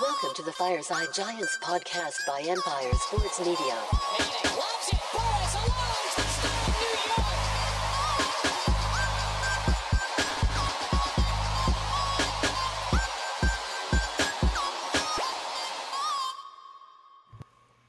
Welcome to the Fireside Giants podcast by Empire Sports Media.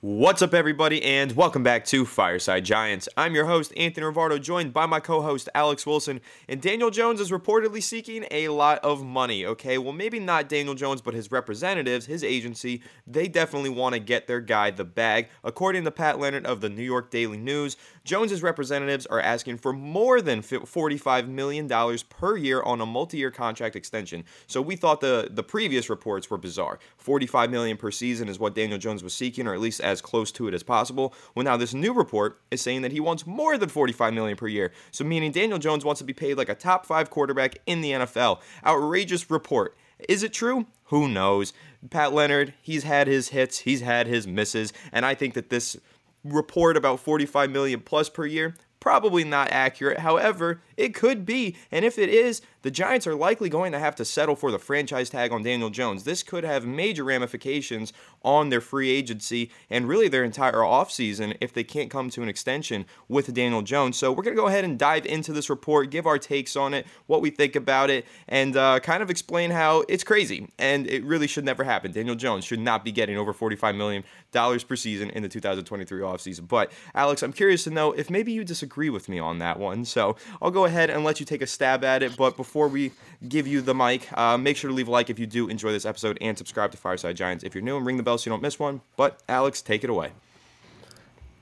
What's up, everybody, and welcome back to Fireside Giants. I'm your host, Anthony Rivardo, joined by my co host, Alex Wilson. And Daniel Jones is reportedly seeking a lot of money, okay? Well, maybe not Daniel Jones, but his representatives, his agency, they definitely want to get their guy the bag. According to Pat Leonard of the New York Daily News, Jones's representatives are asking for more than $45 million per year on a multi year contract extension. So we thought the, the previous reports were bizarre. 45 million per season is what Daniel Jones was seeking, or at least as close to it as possible. Well, now this new report is saying that he wants more than 45 million per year. So meaning Daniel Jones wants to be paid like a top 5 quarterback in the NFL. Outrageous report. Is it true? Who knows? Pat Leonard, he's had his hits, he's had his misses, and I think that this report about 45 million plus per year probably not accurate. However, it could be, and if it is, the Giants are likely going to have to settle for the franchise tag on Daniel Jones. This could have major ramifications on their free agency and really their entire offseason if they can't come to an extension with Daniel Jones. So we're going to go ahead and dive into this report, give our takes on it, what we think about it, and uh, kind of explain how it's crazy and it really should never happen. Daniel Jones should not be getting over $45 million per season in the 2023 offseason. But Alex, I'm curious to know if maybe you disagree with me on that one. So I'll go ahead and let you take a stab at it. But before we give you the mic, uh, make sure to leave a like if you do enjoy this episode and subscribe to Fireside Giants if you're new and ring the bell so you don't miss one. But Alex, take it away.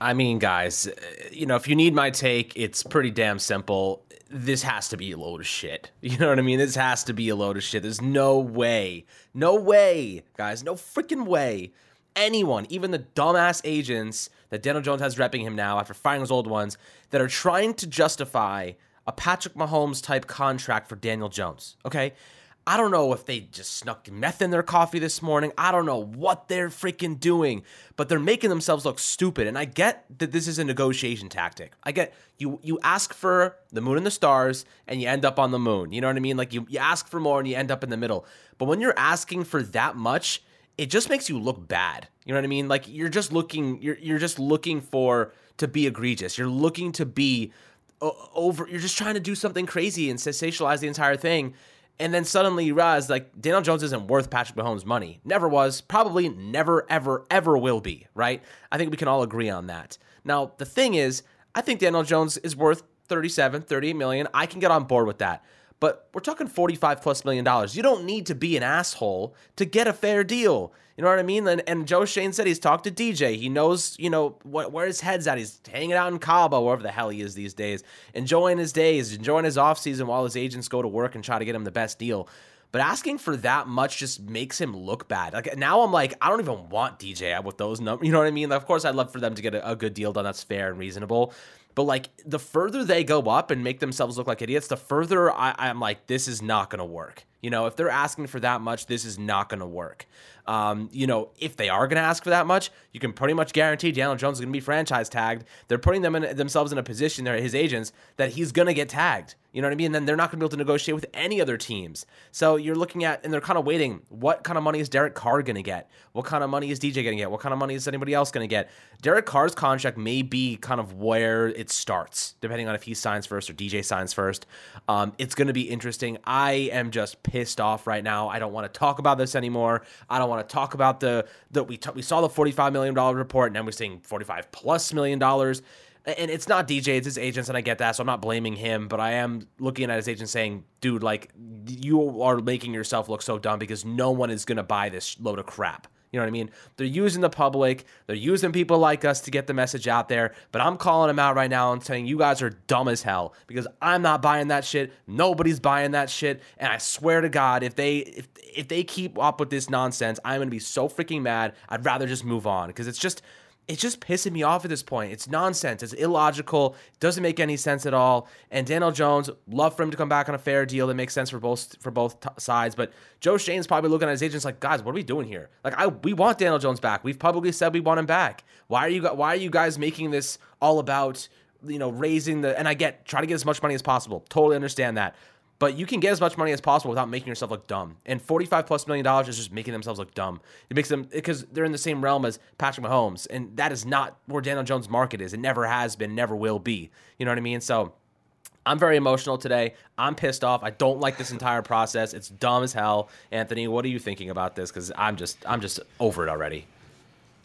I mean, guys, uh, you know, if you need my take, it's pretty damn simple. This has to be a load of shit. You know what I mean? This has to be a load of shit. There's no way, no way, guys, no freaking way anyone, even the dumbass agents that Daniel Jones has repping him now after firing his old ones, that are trying to justify a Patrick Mahomes type contract for Daniel Jones. Okay? I don't know if they just snuck meth in their coffee this morning. I don't know what they're freaking doing, but they're making themselves look stupid. And I get that this is a negotiation tactic. I get you you ask for the moon and the stars and you end up on the moon. You know what I mean? Like you, you ask for more and you end up in the middle. But when you're asking for that much, it just makes you look bad. You know what I mean? Like you're just looking you're you're just looking for to be egregious. You're looking to be over you're just trying to do something crazy and sensationalize the entire thing. And then suddenly you realize like Daniel Jones isn't worth Patrick Mahomes' money. Never was, probably never, ever, ever will be, right? I think we can all agree on that. Now, the thing is, I think Daniel Jones is worth 37, 38 million. I can get on board with that. But we're talking 45 plus million dollars. You don't need to be an asshole to get a fair deal. You know what I mean? And, and Joe Schoen said he's talked to DJ. He knows, you know, what, where his head's at. He's hanging out in Cabo, wherever the hell he is these days, enjoying his days, enjoying his offseason while his agents go to work and try to get him the best deal. But asking for that much just makes him look bad. Like now, I'm like, I don't even want DJ with those numbers. You know what I mean? Of course, I'd love for them to get a, a good deal done that's fair and reasonable. But like the further they go up and make themselves look like idiots, the further I, I'm like, this is not going to work. You know, if they're asking for that much, this is not going to work. Um, you know, if they are going to ask for that much, you can pretty much guarantee Daniel Jones is going to be franchise tagged. They're putting them in, themselves in a position, there, his agents, that he's going to get tagged. You know what I mean? And then they're not going to be able to negotiate with any other teams. So you're looking at, and they're kind of waiting. What kind of money is Derek Carr going to get? What kind of money is DJ going to get? What kind of money is anybody else going to get? Derek Carr's contract may be kind of where it starts, depending on if he signs first or DJ signs first. Um, it's going to be interesting. I am just pissed off right now. I don't want to talk about this anymore. I don't want to talk about the the we t- we saw the forty five million dollar report, and now we're seeing forty five plus million dollars. And it's not DJ, it's his agents, and I get that, so I'm not blaming him, but I am looking at his agent saying, dude, like, you are making yourself look so dumb because no one is going to buy this load of crap. You know what I mean? They're using the public, they're using people like us to get the message out there. But I'm calling them out right now and saying you guys are dumb as hell because I'm not buying that shit. Nobody's buying that shit. And I swear to God, if they if if they keep up with this nonsense, I'm gonna be so freaking mad. I'd rather just move on because it's just it's just pissing me off at this point. It's nonsense. It's illogical. It doesn't make any sense at all. And Daniel Jones, love for him to come back on a fair deal that makes sense for both for both t- sides. But Joe Schoen's probably looking at his agents like, guys, what are we doing here? Like, I we want Daniel Jones back. We've publicly said we want him back. Why are you why are you guys making this all about you know raising the? And I get try to get as much money as possible. Totally understand that. But you can get as much money as possible without making yourself look dumb. And 45 plus million dollars is just making themselves look dumb. It makes them because they're in the same realm as Patrick Mahomes, and that is not where Daniel Jones' market is. It never has been, never will be. You know what I mean? So I'm very emotional today. I'm pissed off. I don't like this entire process. It's dumb as hell. Anthony, what are you thinking about this? Because I'm just I'm just over it already.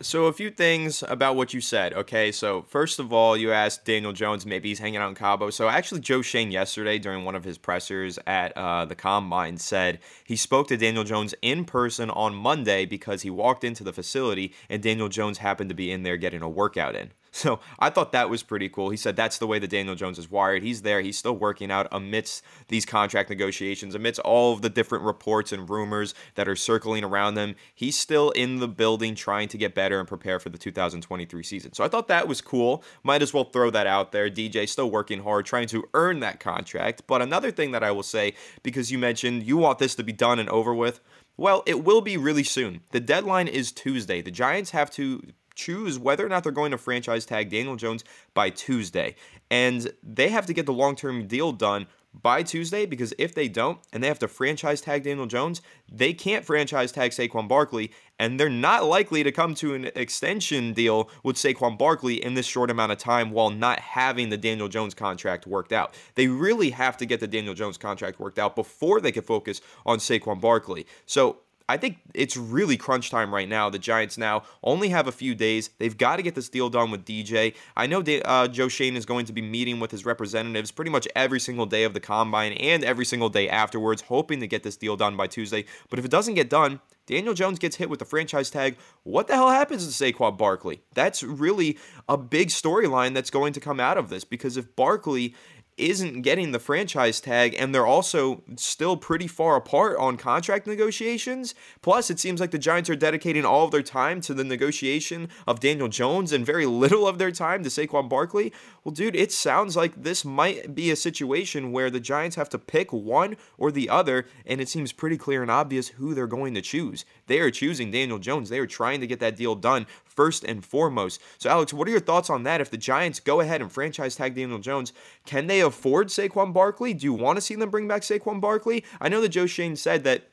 So a few things about what you said. Okay, so first of all, you asked Daniel Jones maybe he's hanging out in Cabo. So actually, Joe Schoen yesterday during one of his pressers at uh, the combine said he spoke to Daniel Jones in person on Monday because he walked into the facility and Daniel Jones happened to be in there getting a workout in. So I thought that was pretty cool. He said that's the way that Daniel Jones is wired. He's there. He's still working out amidst these contract negotiations, amidst all of the different reports and rumors that are circling around them. He's still in the building trying to get better and prepare for the 2023 season. So I thought that was cool. Might as well throw that out there. DJ still working hard, trying to earn that contract. But another thing that I will say, because you mentioned you want this to be done and over with. Well, it will be really soon. The deadline is Tuesday. The Giants have to choose whether or not they're going to franchise tag Daniel Jones by Tuesday. And they have to get the long term deal done by Tuesday because if they don't and they have to franchise tag Daniel Jones, they can't franchise tag Saquon Barkley, and they're not likely to come to an extension deal with Saquon Barkley in this short amount of time while not having the Daniel Jones contract worked out. They really have to get the Daniel Jones contract worked out before they can focus on Saquon Barkley. So I think it's really crunch time right now. The Giants now only have a few days. They've got to get this deal done with DJ. I know uh, Joe Schoen is going to be meeting with his representatives pretty much every single day of the combine and every single day afterwards, hoping to get this deal done by Tuesday. But if it doesn't get done, Daniel Jones gets hit with the franchise tag. What the hell happens to Saquon Barkley? That's really a big storyline that's going to come out of this because if Barkley isn't getting the franchise tag, and they're also still pretty far apart on contract negotiations. Plus, it seems like the Giants are dedicating all of their time to the negotiation of Daniel Jones and very little of their time to Saquon Barkley. Well, dude, it sounds like this might be a situation where the Giants have to pick one or the other, and it seems pretty clear and obvious who they're going to choose. They are choosing Daniel Jones. They are trying to get that deal done first and foremost. So, Alex, what are your thoughts on that? If the Giants go ahead and franchise tag Daniel Jones, can they afford Saquon Barkley? Do you want to see them bring back Saquon Barkley? I know that Joe Schoen said that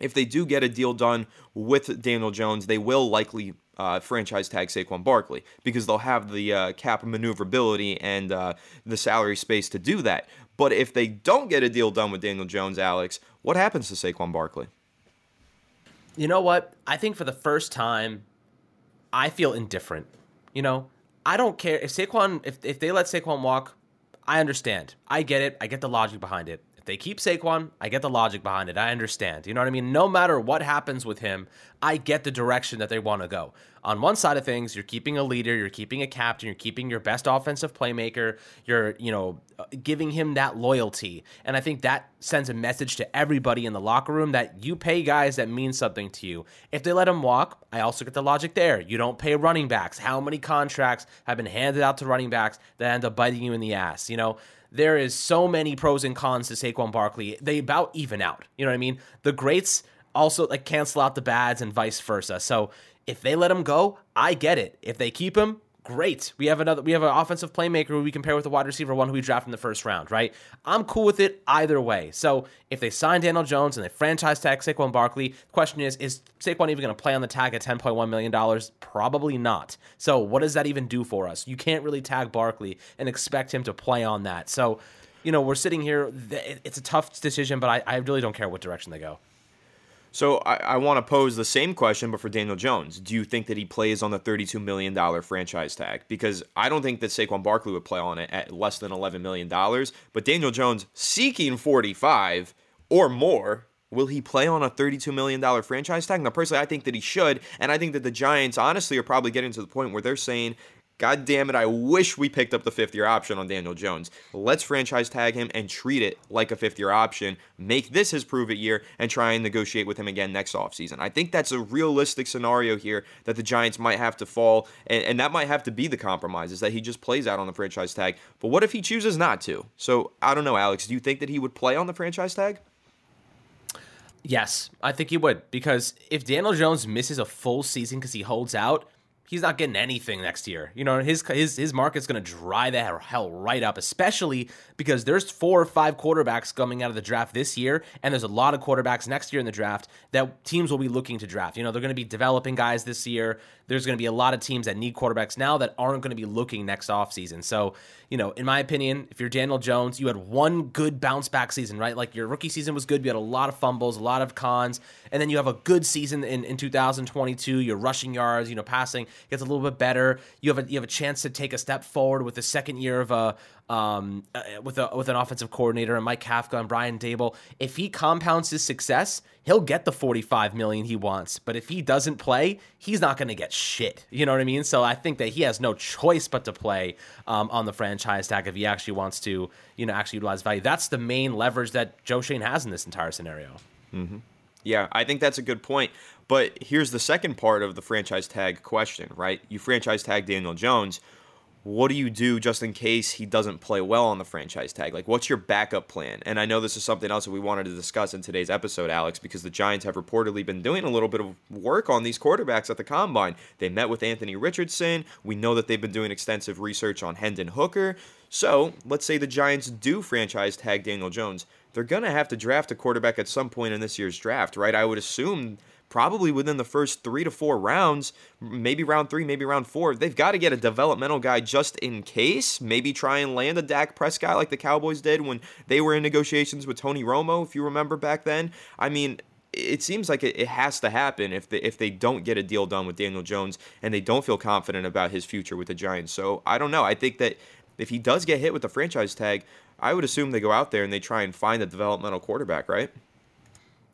if they do get a deal done with Daniel Jones, they will likely uh, franchise tag Saquon Barkley because they'll have the uh, cap maneuverability and uh, the salary space to do that. But if they don't get a deal done with Daniel Jones, Alex, what happens to Saquon Barkley? You know what? I think for the first time I feel indifferent. You know, I don't care if Saquon if if they let Saquon walk. I understand. I get it. I get the logic behind it. They keep Saquon, I get the logic behind it. I understand. You know what I mean? No matter what happens with him, I get the direction that they want to go. On one side of things, you're keeping a leader, you're keeping a captain, you're keeping your best offensive playmaker, you're, you know, uh, giving him that loyalty. And I think that sends a message to everybody in the locker room that you pay guys that mean something to you. If they let him walk, I also get the logic there. You don't pay running backs. How many contracts have been handed out to running backs that end up biting you in the ass? You know, there is so many pros and cons to Saquon Barkley. They about even out. You know what I mean? The greats also like cancel out the bads and vice versa. So if they let him go, I get it. If they keep him, great. We have another we have an offensive playmaker who we compare with a wide receiver one who we draft in the first round, right? I'm cool with it either way. So if they sign Daniel Jones and they franchise tag Saquon Barkley, the question is, is Saquon even going to play on the tag at $10.1 million? Probably not. So what does that even do for us? You can't really tag Barkley and expect him to play on that. So, you know, we're sitting here. It's a tough decision, but I, I really don't care what direction they go. So I, I want to pose the same question, but for Daniel Jones. Do you think that he plays on the $32 million franchise tag? Because I don't think that Saquon Barkley would play on it at less than $11 million. But Daniel Jones seeking 45 or more. Will he play on a $32 million franchise tag? Now, personally, I think that he should. And I think that the Giants, honestly, are probably getting to the point where they're saying, God damn it, I wish we picked up the fifth year option on Daniel Jones. Let's franchise tag him and treat it like a fifth year option. Make this his prove it year and try and negotiate with him again next offseason. I think that's a realistic scenario here that the Giants might have to fall, and, and that might have to be the compromise, is that he just plays out on the franchise tag. But what if he chooses not to? So I don't know, Alex. Do you think that he would play on the franchise tag? Yes, I think he would. Because if Daniel Jones misses a full season because he holds out, he's not getting anything next year. You know, his his his market's going to dry the hell right up, especially because there's four or five quarterbacks coming out of the draft this year, and there's a lot of quarterbacks next year in the draft that teams will be looking to draft. You know, they're going to be developing guys this year. There's going to be a lot of teams that need quarterbacks now that aren't going to be looking next offseason. So, you know, in my opinion, if you're Daniel Jones, you had one good bounce back season, right? Like your rookie season was good. You had a lot of fumbles, a lot of cons, and then you have a good season in, in 2022. Your rushing yards, you know, passing gets a little bit better. You have a you have a chance to take a step forward with the second year of a um, uh, with a with an offensive coordinator and Mike Kafka and Brian Daboll. If he compounds his success, he'll get the 45 million he wants. But if he doesn't play, he's not going to get shit. You know what I mean? So I think that he has no choice but to play um, on the franchise tag if he actually wants to, you know, actually utilize value. That's the main leverage that Joe Schoen has in this entire scenario. Mm-hmm. Yeah, I think that's a good point. But here's the second part of the franchise tag question, right? You franchise tag Daniel Jones what do you do just in case he doesn't play well on the franchise tag? Like, what's your backup plan? And I know this is something else that we wanted to discuss in today's episode, Alex, because the Giants have reportedly been doing a little bit of work on these quarterbacks at the combine. They met with Anthony Richardson. We know that they've been doing extensive research on Hendon Hooker. So, let's say the Giants do franchise tag Daniel Jones. They're going to have to draft a quarterback at some point in this year's draft, right? I would assume probably within the first three to four rounds, maybe round three, maybe round four. They've got to get a developmental guy just in case. Maybe try and land a Dak Prescott like the Cowboys did when they were in negotiations with Tony Romo, if you remember back then. I mean, it seems like it, has to happen if they, if they don't get a deal done with Daniel Jones and they don't feel confident about his future with the Giants. So I don't know. I think that if he does get hit with the franchise tag, I would assume they go out there and they try and find a developmental quarterback, right?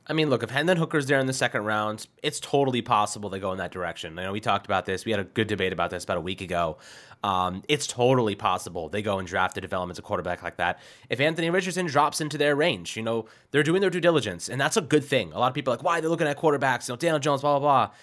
I mean, look, if Hendon Hooker's there in the second round, it's totally possible they go in that direction. I know we talked about this. We had a good debate about this about a week ago. Um, it's totally possible they go and draft a developmental quarterback like that. If Anthony Richardson drops into their range, you know, they're doing their due diligence, and that's a good thing. A lot of people are like, why are they looking at quarterbacks? You know, Daniel Jones, blah, blah, blah.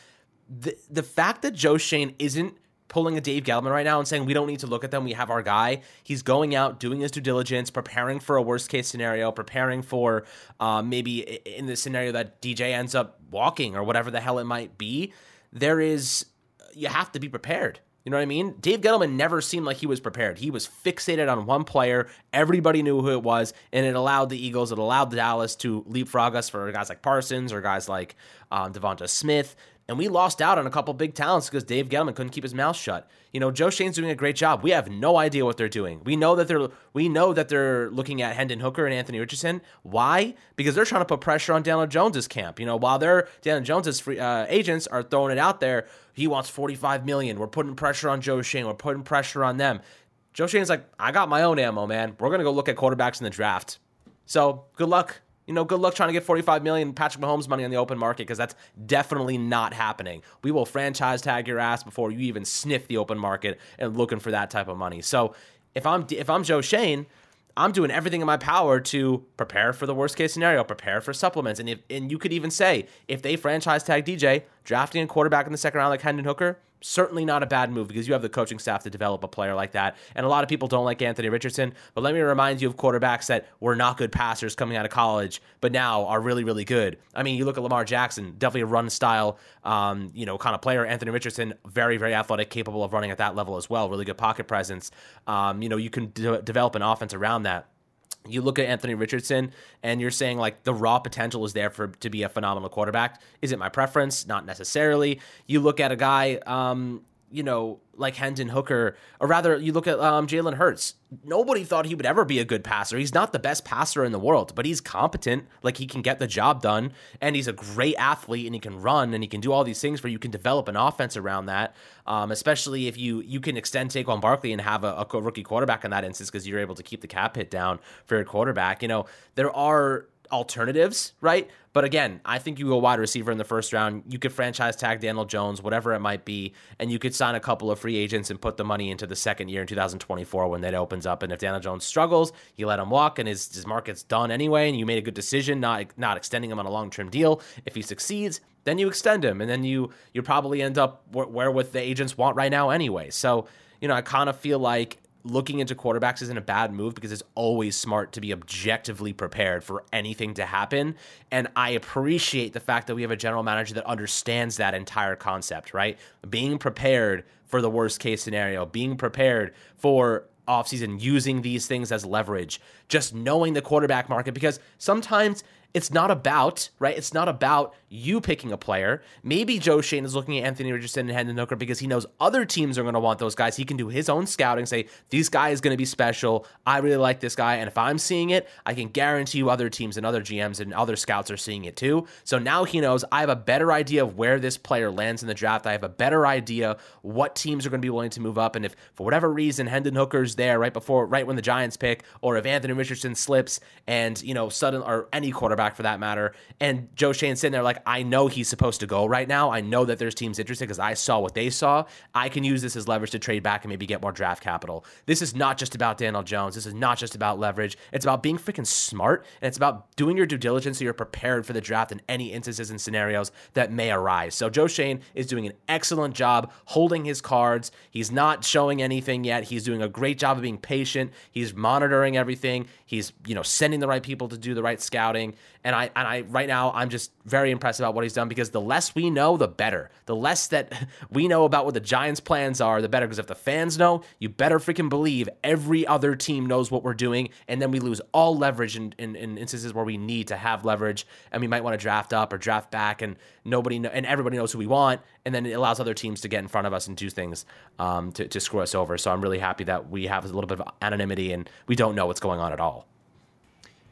The, the fact that Joe Schoen isn't pulling a Dave Gettleman right now and saying we don't need to look at them. We have our guy. He's going out, doing his due diligence, preparing for a worst case scenario, preparing for uh, maybe in the scenario that DJ ends up walking or whatever the hell it might be. There is, you have to be prepared. You know what I mean? Dave Gettleman never seemed like he was prepared. He was fixated on one player. Everybody knew who it was, and it allowed the Eagles, it allowed Dallas to leapfrog us for guys like Parsons or guys like um, DeVonta Smith and we lost out on a couple big talents because Dave Gettleman couldn't keep his mouth shut. You know, Joe Schoen's doing a great job. We have no idea what they're doing. We know that they're we know that they're looking at Hendon Hooker and Anthony Richardson. Why? Because they're trying to put pressure on Daniel Jones's camp. You know, while their Daniel Jones's free, uh, agents are throwing it out there, he wants 45 million. We're putting pressure on Joe Schoen. We're putting pressure on them. Joe Schoen's like, I got my own ammo, man. We're gonna go look at quarterbacks in the draft. So good luck you know, good luck trying to get 45 million Patrick Mahomes money on the open market because that's definitely not happening. We will franchise tag your ass before you even sniff the open market and looking for that type of money. So if I'm if I'm Joe Schoen, I'm doing everything in my power to prepare for the worst case scenario, prepare for supplements, and if and you could even say if they franchise tag DJ, drafting a quarterback in the second round like Hendon Hooker, certainly not a bad move because you have the coaching staff to develop a player like that. And a lot of people don't like Anthony Richardson, but let me remind you of quarterbacks that were not good passers coming out of college, but now are really, really good. I mean, you look at Lamar Jackson, definitely a run style, um, you know, kind of player. Anthony Richardson, very, very athletic, capable of running at that level as well. Really good pocket presence. Um, you know, you can de- develop an offense around that you look at Anthony Richardson and you're saying like the raw potential is there for to be a phenomenal quarterback. Is it my preference? Not necessarily. You look at a guy, um, you know, like Hendon Hooker, or rather, you look at um, Jalen Hurts. Nobody thought he would ever be a good passer. He's not the best passer in the world, but he's competent. Like he can get the job done, and he's a great athlete, and he can run, and he can do all these things where you can develop an offense around that. Um, especially if you you can extend Saquon Barkley and have a, a rookie quarterback in that instance because you're able to keep the cap hit down for your quarterback. You know, there are alternatives, right? But again, I think you go wide receiver in the first round. You could franchise tag Daniel Jones, whatever it might be, and you could sign a couple of free agents and put the money into the second year in 2024 when that opens up. And if Daniel Jones struggles, you let him walk, and his, his market's done anyway, and you made a good decision not not extending him on a long term deal. If he succeeds, then you extend him, and then you you probably end up where, where what the agents want right now anyway. So you know, I kind of feel like looking into quarterbacks isn't a bad move because it's always smart to be objectively prepared for anything to happen. And I appreciate the fact that we have a general manager that understands that entire concept, right? Being prepared for the worst case scenario, being prepared for offseason using these things as leverage, just knowing the quarterback market because sometimes it's not about, right? It's not about you picking a player. Maybe Joe Schoen is looking at Anthony Richardson and Hendon Hooker because he knows other teams are going to want those guys. He can do his own scouting, say, this guy is going to be special. I really like this guy. And if I'm seeing it, I can guarantee you other teams and other GMs and other scouts are seeing it too. So now he knows I have a better idea of where this player lands in the draft. I have a better idea what teams are going to be willing to move up. And if for whatever reason Hendon Hooker's there right before, right when the Giants pick, or if Anthony Richardson slips and, you know, sudden or any quarterback for that matter. And Joe Schoen's sitting there like, I know he's supposed to go right now. I know that there's teams interested because I saw what they saw. I can use this as leverage to trade back and maybe get more draft capital. This is not just about Daniel Jones. This is not just about leverage. It's about being freaking smart and it's about doing your due diligence so you're prepared for the draft in any instances and scenarios that may arise. So Joe Schoen is doing an excellent job holding his cards. He's not showing anything yet. He's doing a great job of being patient. He's monitoring everything. He's, you know, sending the right people to do the right scouting. And I and I right now I'm just very impressed about what he's done because the less we know, the better. The less that we know about what the Giants' plans are, the better. Because if the fans know, you better freaking believe every other team knows what we're doing, and then we lose all leverage in, in, in instances where we need to have leverage, and we might want to draft up or draft back, and nobody know, and everybody knows who we want, and then it allows other teams to get in front of us and do things um, to, to screw us over. So I'm really happy that we have a little bit of anonymity and we don't know what's going on at all.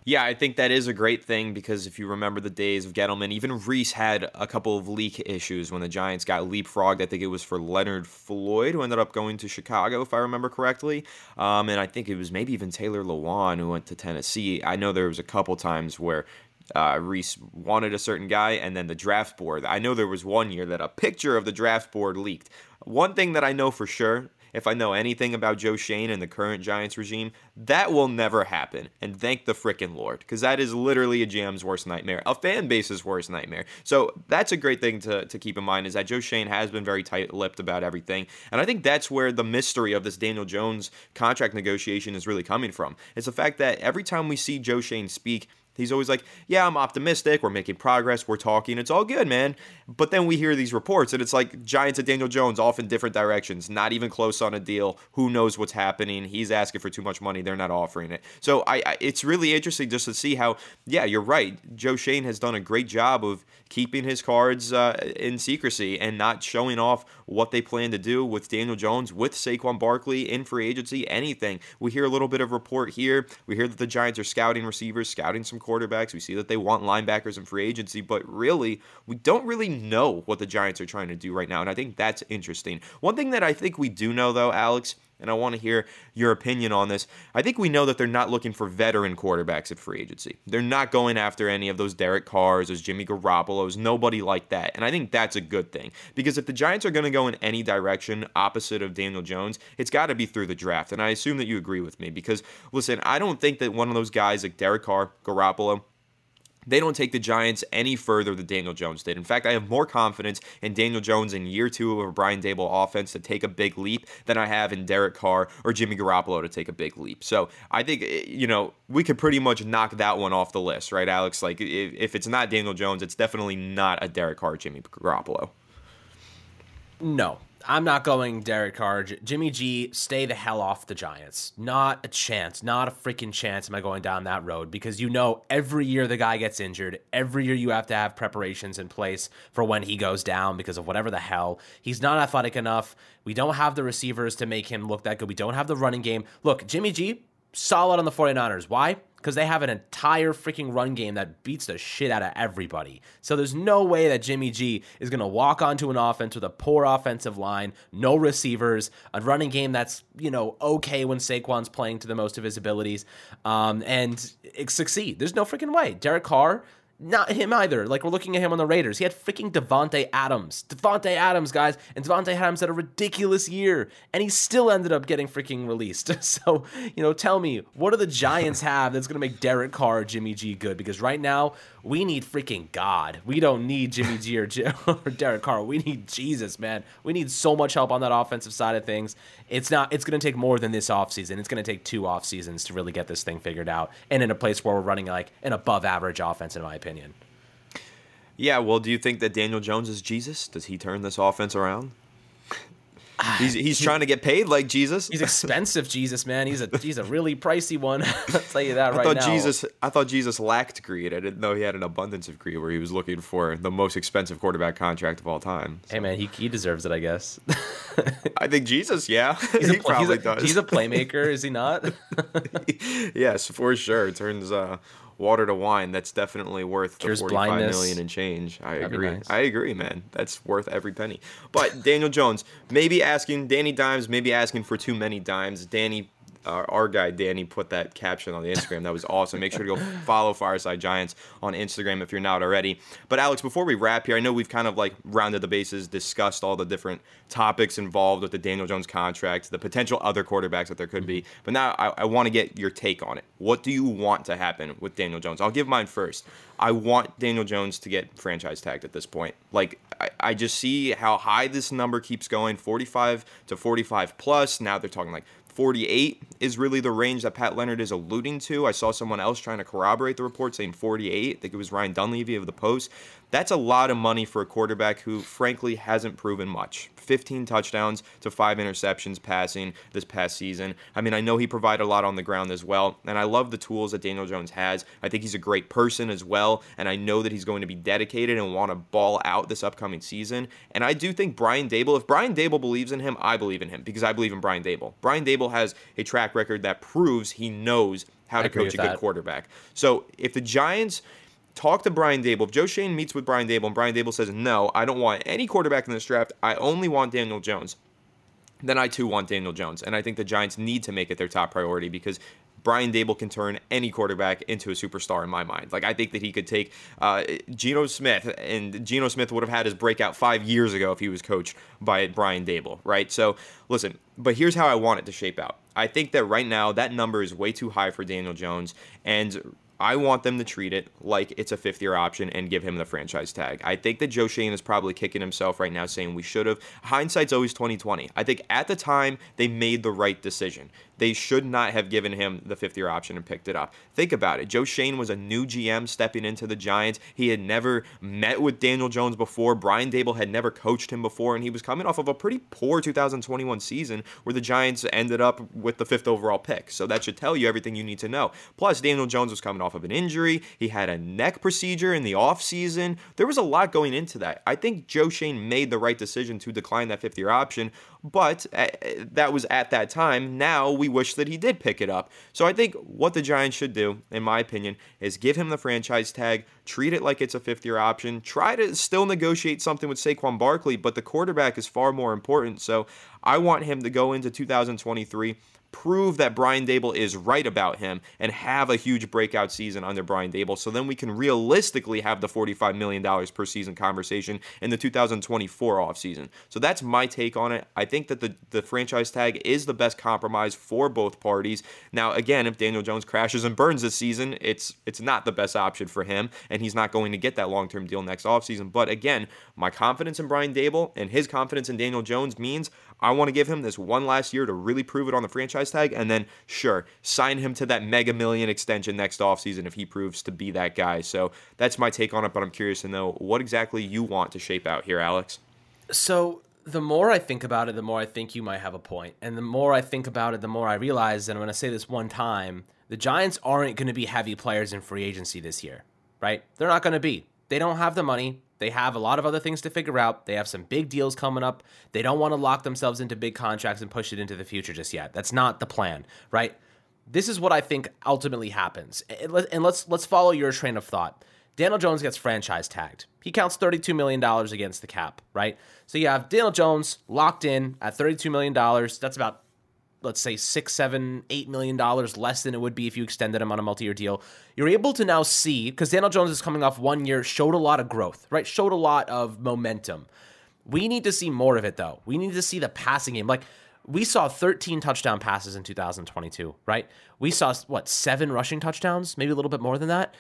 Yeah, I think that is a great thing because if you remember the days of Gettleman, even Reese had a couple of leak issues when the Giants got leapfrogged. I think it was for Leonard Floyd, who ended up going to Chicago, if I remember correctly. Um, and I think it was maybe even Taylor Lewan who went to Tennessee. I know there was a couple times where uh, Reese wanted a certain guy, and then the draft board. I know there was one year that a picture of the draft board leaked. One thing that I know for sure if I know anything about Joe Schoen and the current Giants regime, that will never happen. And thank the frickin' Lord, because that is literally a GM's worst nightmare, a fan base's worst nightmare. So that's a great thing to, to keep in mind is that Joe Schoen has been very tight lipped about everything. And I think that's where the mystery of this Daniel Jones contract negotiation is really coming from. It's the fact that every time we see Joe Schoen speak, He's always like, Yeah, I'm optimistic. We're making progress. We're talking. It's all good, man. But then we hear these reports, and it's like Giants and Daniel Jones off in different directions, not even close on a deal. Who knows what's happening? He's asking for too much money. They're not offering it. So I, I it's really interesting just to see how, yeah, you're right. Joe Schoen has done a great job of keeping his cards uh, in secrecy and not showing off what they plan to do with Daniel Jones, with Saquon Barkley in free agency, anything. We hear a little bit of report here. We hear that the Giants are scouting receivers, scouting some quarterbacks. We see that they want linebackers in free agency, but really, we don't really know what the Giants are trying to do right now. And I think that's interesting. One thing that I think we do know, though, Alex, and I want to hear your opinion on this. I think we know that they're not looking for veteran quarterbacks at free agency. They're not going after any of those Derek Carrs, those Jimmy Garoppolo's, nobody like that. And I think that's a good thing because if the Giants are going to go in any direction opposite of Daniel Jones, it's got to be through the draft. And I assume that you agree with me because, listen, I don't think that one of those guys like Derek Carr, Garoppolo, they don't take the Giants any further than Daniel Jones did. In fact, I have more confidence in Daniel Jones in year two of a Brian Daboll offense to take a big leap than I have in Derek Carr or Jimmy Garoppolo to take a big leap. So I think, eh, you know, we could pretty much knock that one off the list, right, Alex? Like, if, if it's not Daniel Jones, it's definitely not a Derek Carr, Jimmy Garoppolo. No, I'm not going Derek Carr. Jimmy G, stay the hell off the Giants. Not a chance. Not a freaking chance am I going down that road because you know every year the guy gets injured. Every year you have to have preparations in place for when he goes down because of whatever the hell. He's not athletic enough. We don't have the receivers to make him look that good. We don't have the running game. Look, Jimmy G, solid on the 49ers. Why? because they have an entire freaking run game that beats the shit out of everybody. So there's no way that Jimmy G is going to walk onto an offense with a poor offensive line, no receivers, a running game that's, you know, okay when Saquon's playing to the most of his abilities, um, and succeed. There's no freaking way. Derek Carr Not him either. Like we're looking at him on the Raiders. He had freaking Davante Adams. Davante Adams, guys, and Davante Adams had a ridiculous year, and he still ended up getting freaking released. So you know, tell me, what do the Giants have that's gonna make Derek Carr, Jimmy G good? Because right now we need freaking God. We don't need Jimmy G or, J- or Derek Carr. We need Jesus, man. We need so much help on that offensive side of things. It's not. It's gonna take more than this offseason. It's gonna take two off seasons to really get this thing figured out, and in a place where we're running like an above average offense, in my opinion. Yeah, well, do you think that Daniel Jones is Jesus? Does he turn this offense around? He's he's trying to get paid like Jesus. He's expensive, Jesus, man. He's a he's a really pricey one. I'll tell you that I right thought now. Jesus I thought Jesus lacked greed. I didn't know he had an abundance of greed where he was looking for the most expensive quarterback contract of all time. Hey man, he, he deserves it, I guess. I think Jesus, yeah. He's he a, probably he's, a, does. he's a playmaker, is he not? yes, for sure. Turns uh, water to wine. That's definitely worth the Cures forty-five million blindness. and change. I That'd agree. nice. I agree, man. That's worth every penny. But Daniel Jones, maybe asking Danny Dimes, maybe asking for too many dimes. Danny. Our, our guy Danny put that caption on the Instagram. That was awesome. Make sure to go follow Fireside Giants on Instagram if you're not already. But Alex, before we wrap here, I know we've kind of like rounded the bases, discussed all the different topics involved with the Daniel Jones contract, the potential other quarterbacks that there could be. Mm-hmm. But now I, I want to get your take on it. What do you want to happen with Daniel Jones? I'll give mine first. I want Daniel Jones to get franchise tagged at this point. Like I, I just see how high this number keeps going, 45 to 45 plus. Now they're talking like 48 is really the range that Pat Leonard is alluding to. I saw someone else trying to corroborate the report saying 48. I think it was Ryan Dunleavy of the Post. That's a lot of money for a quarterback who, frankly, hasn't proven much. 15 touchdowns to five interceptions passing this past season. I mean, I know he provided a lot on the ground as well, and I love the tools that Daniel Jones has. I think he's a great person as well, and I know that he's going to be dedicated and want to ball out this upcoming season. And I do think Brian Daboll, if Brian Daboll believes in him, I believe in him because I believe in Brian Daboll. Brian Daboll has a track record that proves he knows how to coach a with good quarterback. So if the Giants talk to Brian Daboll, if Joe Schoen meets with Brian Daboll and Brian Daboll says, no, I don't want any quarterback in this draft, I only want Daniel Jones, then I too want Daniel Jones. And I think the Giants need to make it their top priority because Brian Daboll can turn any quarterback into a superstar in my mind. Like I think that he could take uh, Geno Smith, and Geno Smith would have had his breakout five years ago if he was coached by Brian Daboll, right? So listen, but here's how I want it to shape out. I think that right now that number is way too high for Daniel Jones, and I want them to treat it like it's a fifth year option and give him the franchise tag. I think that Joe Schoen is probably kicking himself right now saying we should have. Hindsight's always 2020. I think at the time they made the right decision. They should not have given him the fifth year option and picked it up. Think about it. Joe Schoen was a new GM stepping into the Giants. He had never met with Daniel Jones before. Brian Daboll had never coached him before, and he was coming off of a pretty poor 2021 season where the Giants ended up with the fifth overall pick. So that should tell you everything you need to know. Plus, Daniel Jones was coming off of an injury. He had a neck procedure in the offseason. There was a lot going into that. I think Joe Schoen made the right decision to decline that fifth year option, but uh, that was at that time. Now we wish that he did pick it up. So I think what the Giants should do, in my opinion, is give him the franchise tag, treat it like it's a fifth year option, try to still negotiate something with Saquon Barkley, but the quarterback is far more important. So I want him to go into 2023 prove that Brian Daboll is right about him and have a huge breakout season under Brian Daboll so then we can realistically have the $45 million per season conversation in the 2024 offseason. So that's my take on it. I think that the, the franchise tag is the best compromise for both parties. Now, again, if Daniel Jones crashes and burns this season, it's it's not the best option for him, and he's not going to get that long-term deal next offseason. But again, my confidence in Brian Daboll and his confidence in Daniel Jones means I want to give him this one last year to really prove it on the franchise tag, and then sure, sign him to that mega million extension next offseason if he proves to be that guy. So that's my take on it, but I'm curious to know what exactly you want to shape out here, Alex. So the more I think about it, the more I think you might have a point. And the more I think about it, the more I realize, and I'm going to say this one time, the Giants aren't going to be heavy players in free agency this year, right? They're not going to be. They don't have the money. They have a lot of other things to figure out. They have some big deals coming up. They don't want to lock themselves into big contracts and push it into the future just yet. That's not the plan, right? This is what I think ultimately happens. And let- and let's let's follow your train of thought. Daniel Jones gets franchise tagged. He counts $32 million against the cap, right? So you have Daniel Jones locked in at $32 million. That's about let's say six, seven, eight million dollars less than it would be if you extended him on a multi-year deal. You're able to now see because Daniel Jones is coming off one year, showed a lot of growth, right? Showed a lot of momentum. We need to see more of it though. We need to see the passing game. Like we saw 13 touchdown passes in 2022, right? We saw what seven rushing touchdowns, maybe a little bit more than that.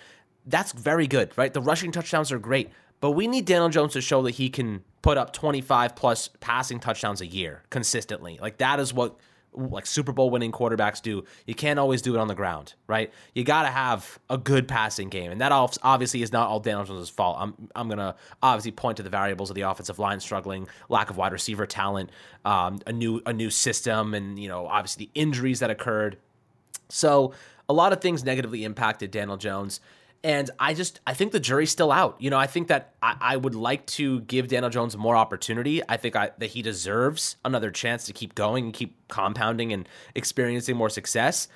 That's very good, right? The rushing touchdowns are great, but we need Daniel Jones to show that he can put up 25 plus passing touchdowns a year consistently. Like that is what like Super Bowl winning quarterbacks do. You can't always do it on the ground, right? You got to have a good passing game, and that obviously is not all Daniel Jones' fault. I'm I'm gonna obviously point to the variables of the offensive line struggling, lack of wide receiver talent, um, a new a new system, and you know obviously the injuries that occurred. So a lot of things negatively impacted Daniel Jones. And I just I think the jury's still out. You know, I think that I, I would like to give Daniel Jones more opportunity. I think I, that he deserves another chance to keep going and keep compounding and experiencing more success.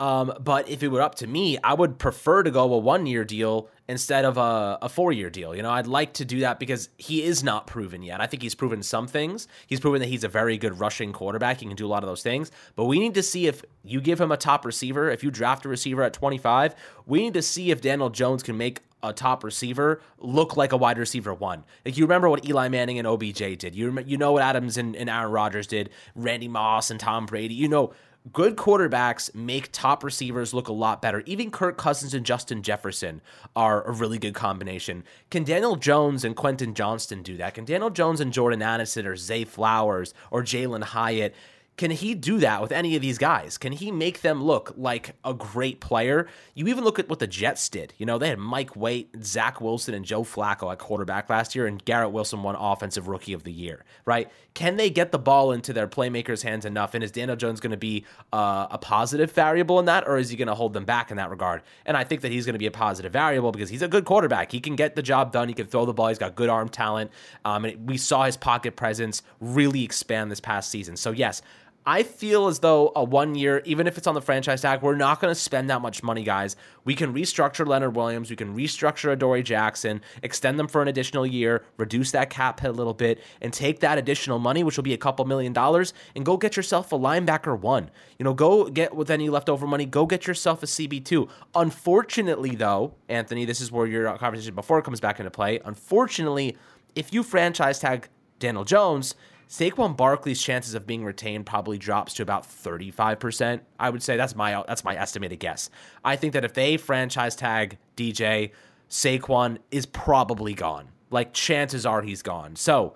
Um, but if it were up to me, I would prefer to go a one year deal instead of a, a four year deal. You know, I'd like to do that because he is not proven yet. I think he's proven some things. He's proven that he's a very good rushing quarterback. He can do a lot of those things. But we need to see if you give him a top receiver, if you draft a receiver at 25, we need to see if Daniel Jones can make a top receiver look like a wide receiver one. Like you remember what Eli Manning and OBJ did. You rem- you know what Adams and, and Aaron Rodgers did, Randy Moss and Tom Brady. You know good quarterbacks make top receivers look a lot better. Even Kirk Cousins and Justin Jefferson are a really good combination. Can Daniel Jones and Quentin Johnston do that? Can Daniel Jones and Jordan Addison or Zay Flowers or Jalin Hyatt? Can he do that with any of these guys? Can he make them look like a great player? You even look at what the Jets did. You know, they had Mike White, Zach Wilson, and Joe Flacco at quarterback last year, and Garrett Wilson won Offensive Rookie of the Year, right? Can they get the ball into their playmakers' hands enough? And is Daniel Jones going to be uh, a positive variable in that, or is he going to hold them back in that regard? And I think that he's going to be a positive variable because he's a good quarterback. He can get the job done. He can throw the ball. He's got good arm talent. Um, and we saw his pocket presence really expand this past season. So, yes, I feel as though a one year, even if it's on the franchise tag, we're not going to spend that much money, guys. We can restructure Leonard Williams, we can restructure Adoree Jackson, extend them for an additional year, reduce that cap hit a little bit, and take that additional money, which will be a couple million dollars, and go get yourself a linebacker one. You know, go get with any leftover money, go get yourself a CB2. Unfortunately, though, Anthony, this is where your conversation before comes back into play. Unfortunately, if you franchise tag Daniel Jones, Saquon Barkley's chances of being retained probably drops to about 35%. I would say that's my that's my estimated guess. I think that if they franchise tag DJ, Saquon is probably gone. Like chances are he's gone. So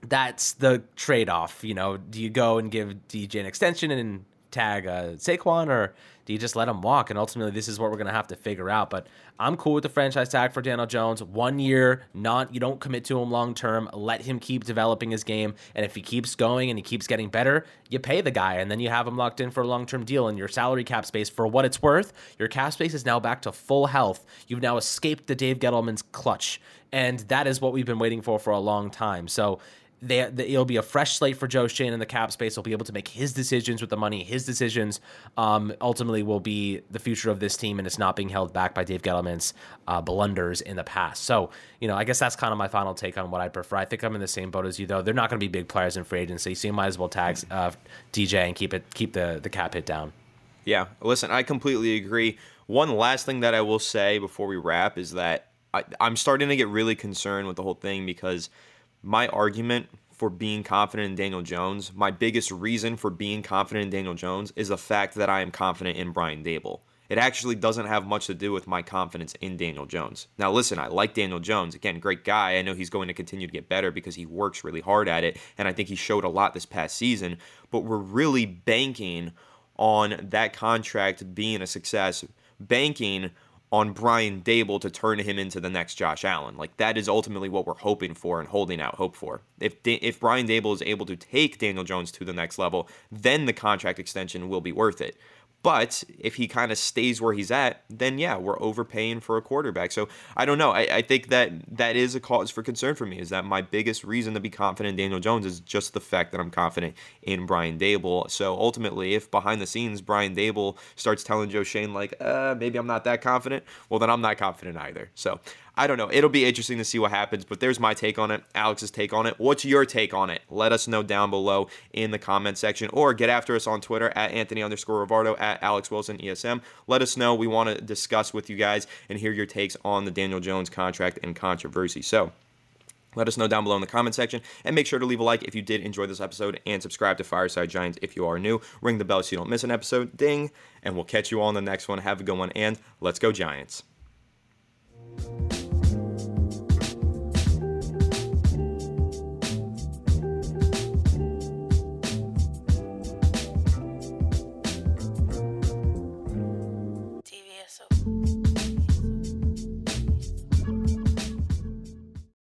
that's the trade-off, you know, do you go and give DJ an extension and tag uh, Saquon or do you just let him walk? And ultimately, this is what we're going to have to figure out. But I'm cool with the franchise tag for Daniel Jones. One year, not you don't commit to him long term. Let him keep developing his game, and if he keeps going and he keeps getting better, you pay the guy, and then you have him locked in for a long term deal. And your salary cap space, for what it's worth, your cap space is now back to full health. You've now escaped the Dave Gettleman's clutch, and that is what we've been waiting for for a long time. So they, they, it'll be a fresh slate for Joe Schoen in the cap space. He'll be able to make his decisions with the money. His decisions um, ultimately will be the future of this team, and it's not being held back by Dave Gettleman's uh, blunders in the past. So, you know, I guess that's kind of my final take on what I prefer. I think I'm in the same boat as you, though. They're not going to be big players in free agency, so you might as well tag uh, DJ and keep it keep the the cap hit down. Yeah, listen, I completely agree. One last thing that I will say before we wrap is that I, I'm starting to get really concerned with the whole thing because my argument for being confident in Daniel Jones, my biggest reason for being confident in Daniel Jones is the fact that I am confident in Brian Daboll. It actually doesn't have much to do with my confidence in Daniel Jones. Now, listen, I like Daniel Jones. Again, great guy. I know he's going to continue to get better because he works really hard at it. And I think he showed a lot this past season. But we're really banking on that contract being a success, banking on Brian Daboll to turn him into the next Josh Allen. Like that is ultimately what we're hoping for and holding out hope for. If if Brian Daboll is able to take Daniel Jones to the next level, then the contract extension will be worth it. But if he kind of stays where he's at, then yeah, we're overpaying for a quarterback. So I don't know. I, I, think that that is a cause for concern for me. Is that my biggest reason to be confident in Daniel Jones is just the fact that I'm confident in Brian Daboll. So ultimately, if behind the scenes Brian Daboll starts telling Joe Schoen like, uh, maybe I'm not that confident, well then I'm not confident either. So I don't know. It'll be interesting to see what happens, but there's my take on it, Alex's take on it. What's your take on it? Let us know down below in the comment section or get after us on Twitter at Anthony underscore Rivardo at Alex Wilson ESM. Let us know. We want to discuss with you guys and hear your takes on the Daniel Jones contract and controversy. So, let us know down below in the comment section and make sure to leave a like if you did enjoy this episode and subscribe to Fireside Giants if you are new. Ring the bell so you don't miss an episode. Ding. And we'll catch you all in the next one. Have a good one and let's go, Giants.